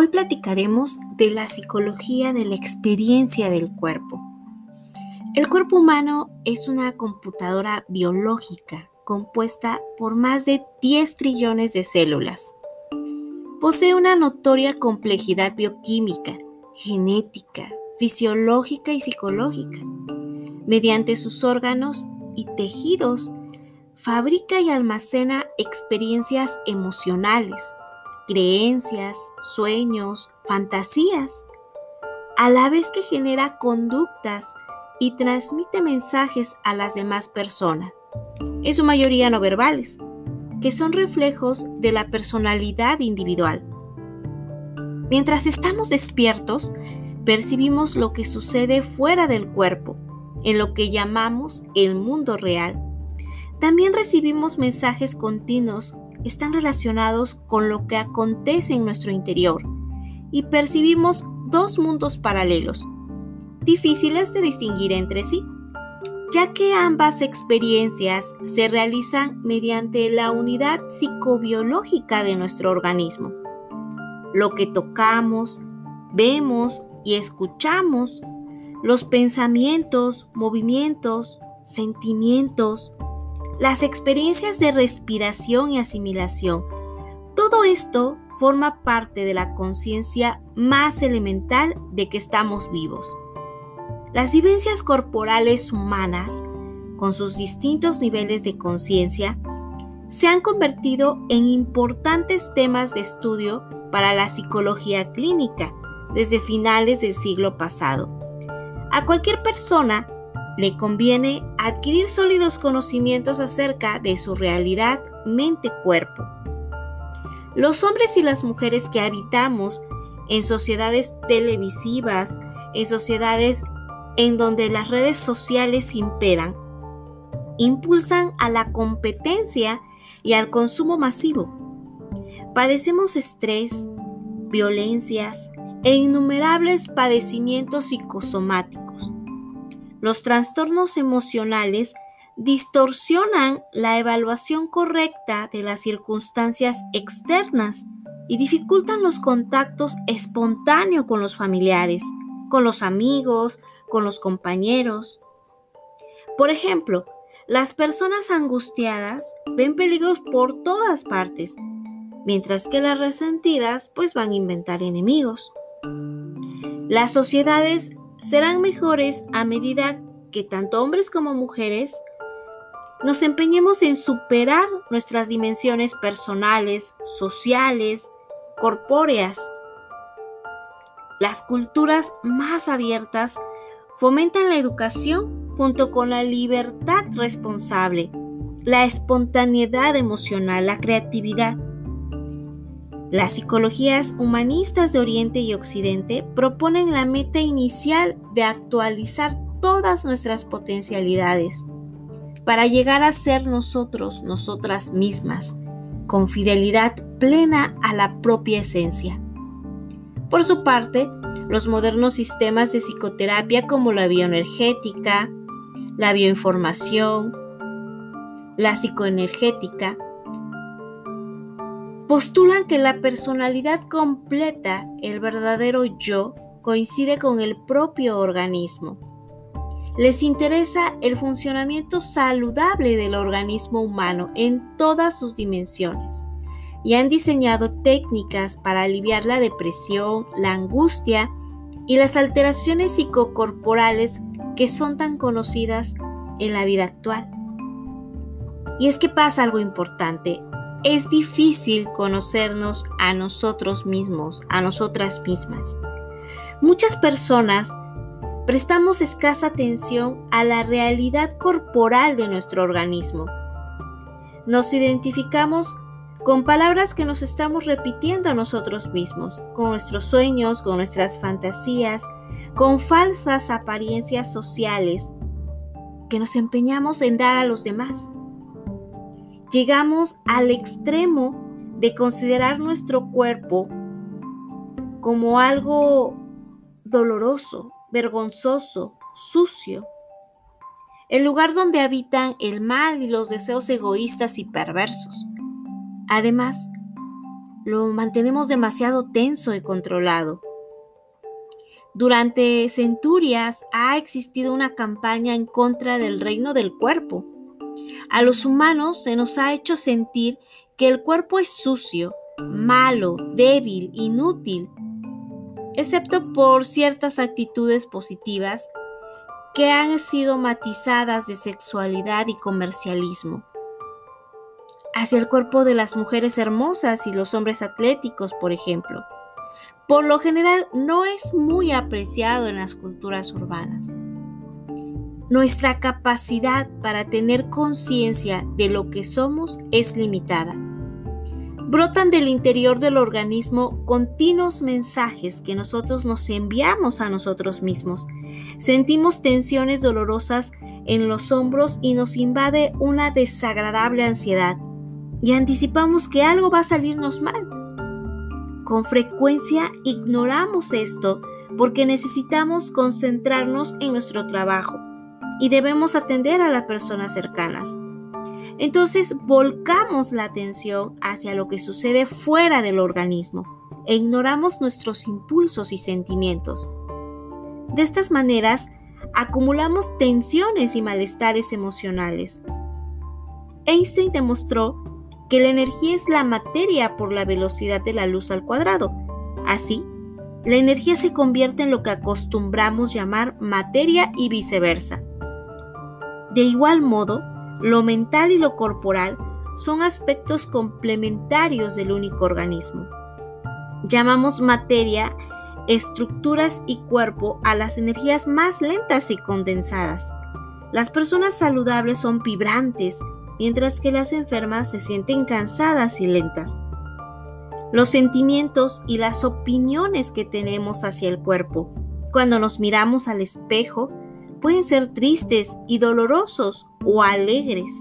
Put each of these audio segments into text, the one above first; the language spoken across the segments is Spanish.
Hoy platicaremos de la psicología de la experiencia del cuerpo. El cuerpo humano es una computadora biológica compuesta por más de 10 trillones de células. Posee una notoria complejidad bioquímica, genética, fisiológica y psicológica. Mediante sus órganos y tejidos, fabrica y almacena experiencias emocionales, creencias, sueños, fantasías, a la vez que genera conductas y transmite mensajes a las demás personas, en su mayoría no verbales, que son reflejos de la personalidad individual. Mientras estamos despiertos, percibimos lo que sucede fuera del cuerpo, en lo que llamamos el mundo real. También recibimos mensajes continuos están relacionados con lo que acontece en nuestro interior y percibimos dos mundos paralelos, difíciles de distinguir entre sí, ya que ambas experiencias se realizan mediante la unidad psicobiológica de nuestro organismo. Lo que tocamos, vemos y escuchamos, los pensamientos, movimientos, sentimientos, las experiencias de respiración y asimilación. Todo esto forma parte de la conciencia más elemental de que estamos vivos. Las vivencias corporales humanas, con sus distintos niveles de conciencia, se han convertido en importantes temas de estudio para la psicología clínica desde finales del siglo pasado. A cualquier persona le conviene adquirir sólidos conocimientos acerca de su realidad mente-cuerpo. Los hombres y las mujeres que habitamos en sociedades televisivas, en sociedades en donde las redes sociales imperan, impulsan a la competencia y al consumo masivo. Padecemos estrés, violencias e innumerables padecimientos psicosomáticos los trastornos emocionales distorsionan la evaluación correcta de las circunstancias externas y dificultan los contactos espontáneos con los familiares, con los amigos, con los compañeros. Por ejemplo, las personas angustiadas ven peligros por todas partes, mientras que las resentidas pues van a inventar enemigos. Las sociedades serán mejores a medida que tanto hombres como mujeres nos empeñemos en superar nuestras dimensiones personales, sociales, corpóreas. Las culturas más abiertas fomentan la educación junto con la libertad responsable, la espontaneidad emocional, la creatividad. Las psicologías humanistas de Oriente y Occidente proponen la meta inicial de actualizar todas nuestras potencialidades para llegar a ser nosotros, nosotras mismas, con fidelidad plena a la propia esencia. Por su parte, los modernos sistemas de psicoterapia como la bioenergética, la bioinformación, la psicoenergética, postulan que la personalidad completa, el verdadero yo, coincide con el propio organismo. Les interesa el funcionamiento saludable del organismo humano en todas sus dimensiones y han diseñado técnicas para aliviar la depresión, la angustia y las alteraciones psicocorporales que son tan conocidas en la vida actual. Y es que pasa algo importante es difícil conocernos a nosotros mismos, a nosotras mismas. Muchas personas prestamos escasa atención a la realidad corporal de nuestro organismo. Nos identificamos con palabras que nos estamos repitiendo a nosotros mismos, con nuestros sueños, con nuestras fantasías, con falsas apariencias sociales que nos empeñamos en dar a los demás llegamos al extremo de considerar nuestro cuerpo como algo doloroso, vergonzoso, sucio, el lugar donde habitan el mal y los deseos egoístas y perversos. Además, lo mantenemos demasiado tenso y controlado. Durante centurias ha existido una campaña en contra del reino del cuerpo. A los humanos se nos ha hecho sentir que el cuerpo es sucio, malo, débil, inútil, excepto por ciertas actitudes positivas que han sido matizadas de sexualidad y comercialismo. Hacia el cuerpo de las mujeres hermosas y los hombres atléticos, por ejemplo por lo general no es muy apreciado en las culturas urbanas. Nuestra capacidad para tener conciencia de lo que somos es limitada. Brotan del interior del organismo continuos mensajes que nosotros nos enviamos a nosotros mismos. Sentimos tensiones dolorosas en los hombros y nos invade una desagradable ansiedad y anticipamos que algo va a salirnos mal. Con frecuencia ignoramos esto porque necesitamos concentrarnos en nuestro trabajo y debemos atender a las personas cercanas. Entonces volcamos la atención hacia lo que sucede fuera del organismo e ignoramos nuestros impulsos y sentimientos. De estas maneras, acumulamos tensiones y malestares emocionales. Einstein demostró que la energía es la materia por la velocidad de la luz al cuadrado. Así, la energía se convierte en lo que acostumbramos llamar materia y viceversa. De igual modo, lo mental y lo corporal son aspectos complementarios del único organismo. Llamamos materia estructuras y cuerpo a las energías más lentas y condensadas. Las personas saludables son vibrantes, mientras que las enfermas se sienten cansadas y lentas. Los sentimientos y las opiniones que tenemos hacia el cuerpo cuando nos miramos al espejo pueden ser tristes y dolorosos o alegres.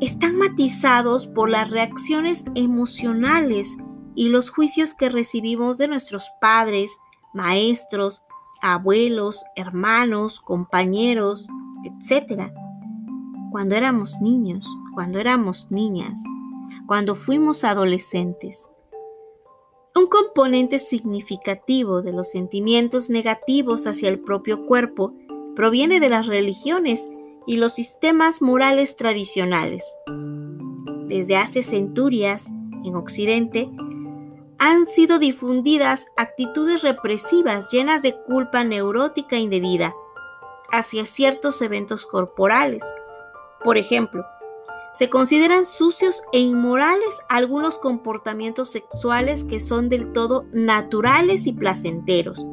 Están matizados por las reacciones emocionales y los juicios que recibimos de nuestros padres, maestros, abuelos, hermanos, compañeros, etc cuando éramos niños, cuando éramos niñas, cuando fuimos adolescentes. Un componente significativo de los sentimientos negativos hacia el propio cuerpo proviene de las religiones y los sistemas morales tradicionales. Desde hace centurias, en Occidente, han sido difundidas actitudes represivas llenas de culpa neurótica indebida hacia ciertos eventos corporales, por ejemplo, se consideran sucios e inmorales algunos comportamientos sexuales que son del todo naturales y placenteros.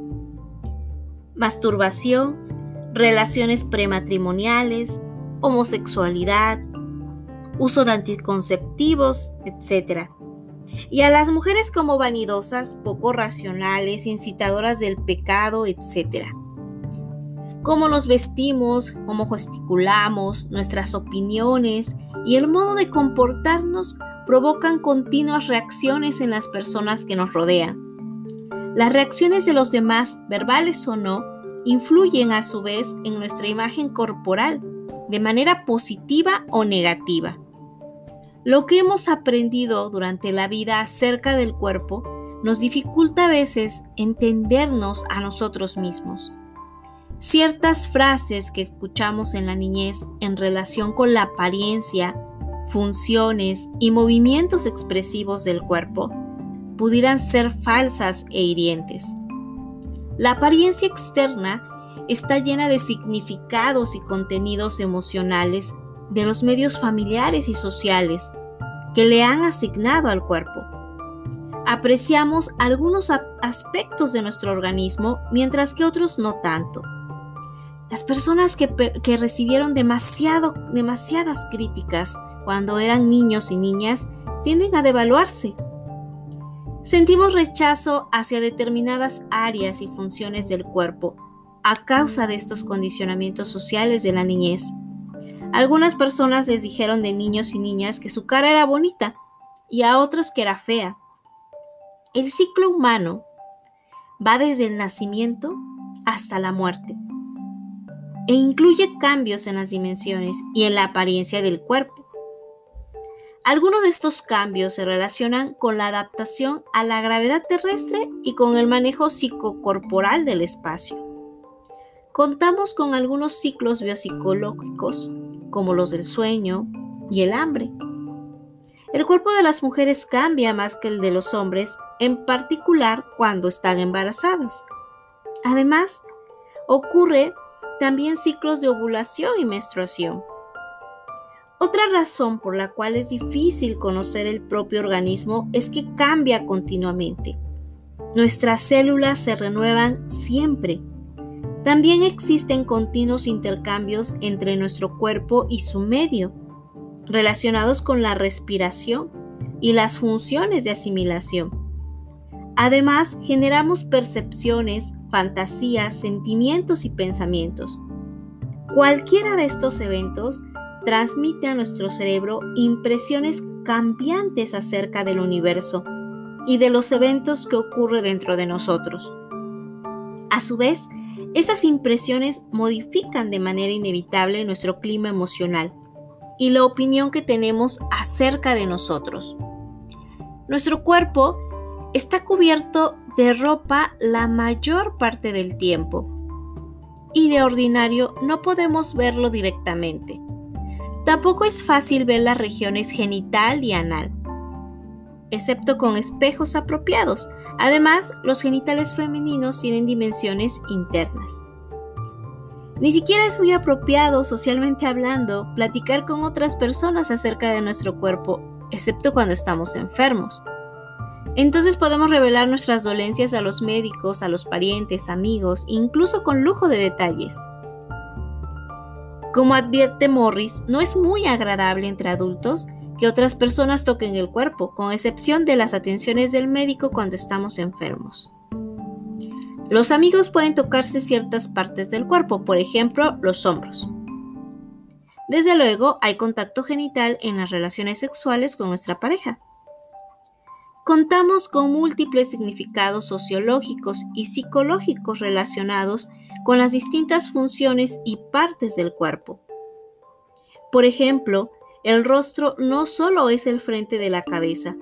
Masturbación, relaciones prematrimoniales, homosexualidad, uso de anticonceptivos, etc. Y a las mujeres como vanidosas, poco racionales, incitadoras del pecado, etc cómo nos vestimos, cómo gesticulamos, nuestras opiniones y el modo de comportarnos provocan continuas reacciones en las personas que nos rodean. Las reacciones de los demás, verbales o no, influyen a su vez en nuestra imagen corporal de manera positiva o negativa. Lo que hemos aprendido durante la vida acerca del cuerpo nos dificulta a veces entendernos a nosotros mismos. Ciertas frases que escuchamos en la niñez en relación con la apariencia, funciones y movimientos expresivos del cuerpo pudieran ser falsas e hirientes. La apariencia externa está llena de significados y contenidos emocionales de los medios familiares y sociales que le han asignado al cuerpo. Apreciamos algunos aspectos de nuestro organismo mientras que otros no tanto. Las personas que, recibieron demasiado, demasiadas críticas cuando eran niños y niñas tienden a devaluarse. Sentimos rechazo hacia determinadas áreas y funciones del cuerpo a causa de estos condicionamientos sociales de la niñez. Algunas personas les dijeron de niños y niñas que su cara era bonita y a otros que era fea. El ciclo humano va desde el nacimiento hasta la muerte e incluye cambios en las dimensiones y en la apariencia del cuerpo. Algunos de estos cambios se relacionan con la adaptación a la gravedad terrestre y con el manejo psicocorporal del espacio. Contamos con algunos ciclos biopsicológicos, como los del sueño y el hambre. El cuerpo de las mujeres cambia más que el de los hombres, en particular cuando están embarazadas. Además, ocurre también ciclos de ovulación y menstruación. Otra razón por la cual es difícil conocer el propio organismo es que cambia continuamente. Nuestras células se renuevan siempre. También existen continuos intercambios entre nuestro cuerpo y su medio, relacionados con la respiración y las funciones de asimilación. Además, generamos percepciones, fantasías, sentimientos y pensamientos. Cualquiera de estos eventos transmite a nuestro cerebro impresiones cambiantes acerca del universo y de los eventos que ocurren dentro de nosotros. A su vez, esas impresiones modifican de manera inevitable nuestro clima emocional y la opinión que tenemos acerca de nosotros. Nuestro cuerpo está cubierto de ropa la mayor parte del tiempo y de ordinario no podemos verlo directamente. Tampoco es fácil ver las regiones genital y anal, excepto con espejos apropiados. Además, los genitales femeninos tienen dimensiones internas. Ni siquiera es muy apropiado, socialmente hablando, platicar con otras personas acerca de nuestro cuerpo, excepto cuando estamos enfermos. Entonces podemos revelar nuestras dolencias a los médicos, a los parientes, amigos, incluso con lujo de detalles. Como advierte Morris, no es muy agradable entre adultos que otras personas toquen el cuerpo, con excepción de las atenciones del médico cuando estamos enfermos. Los amigos pueden tocarse ciertas partes del cuerpo, por ejemplo, los hombros. Desde luego, hay contacto genital en las relaciones sexuales con nuestra pareja. Contamos con múltiples significados sociológicos y psicológicos relacionados con las distintas funciones y partes del cuerpo. Por ejemplo, el rostro no solo es el frente de la cabeza,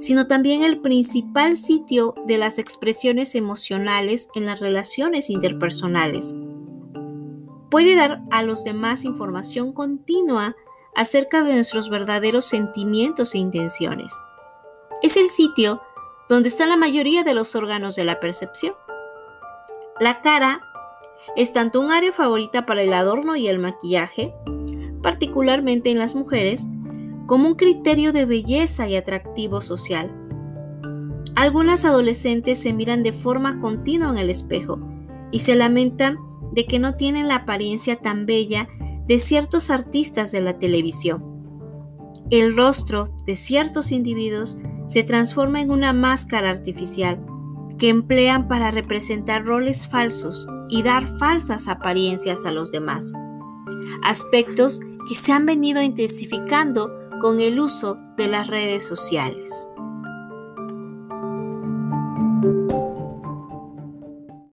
sino también el principal sitio de las expresiones emocionales en las relaciones interpersonales. Puede dar a los demás información continua acerca de nuestros verdaderos sentimientos e intenciones. Es el sitio donde está la mayoría de los órganos de la percepción. La cara es tanto un área favorita para el adorno y el maquillaje, particularmente en las mujeres, como un criterio de belleza y atractivo social. Algunas adolescentes se miran de forma continua en el espejo y se lamentan de que no tienen la apariencia tan bella de ciertos artistas de la televisión. El rostro de ciertos individuos se transforma en una máscara artificial que emplean para representar roles falsos y dar falsas apariencias a los demás. Aspectos que se han venido intensificando con el uso de las redes sociales.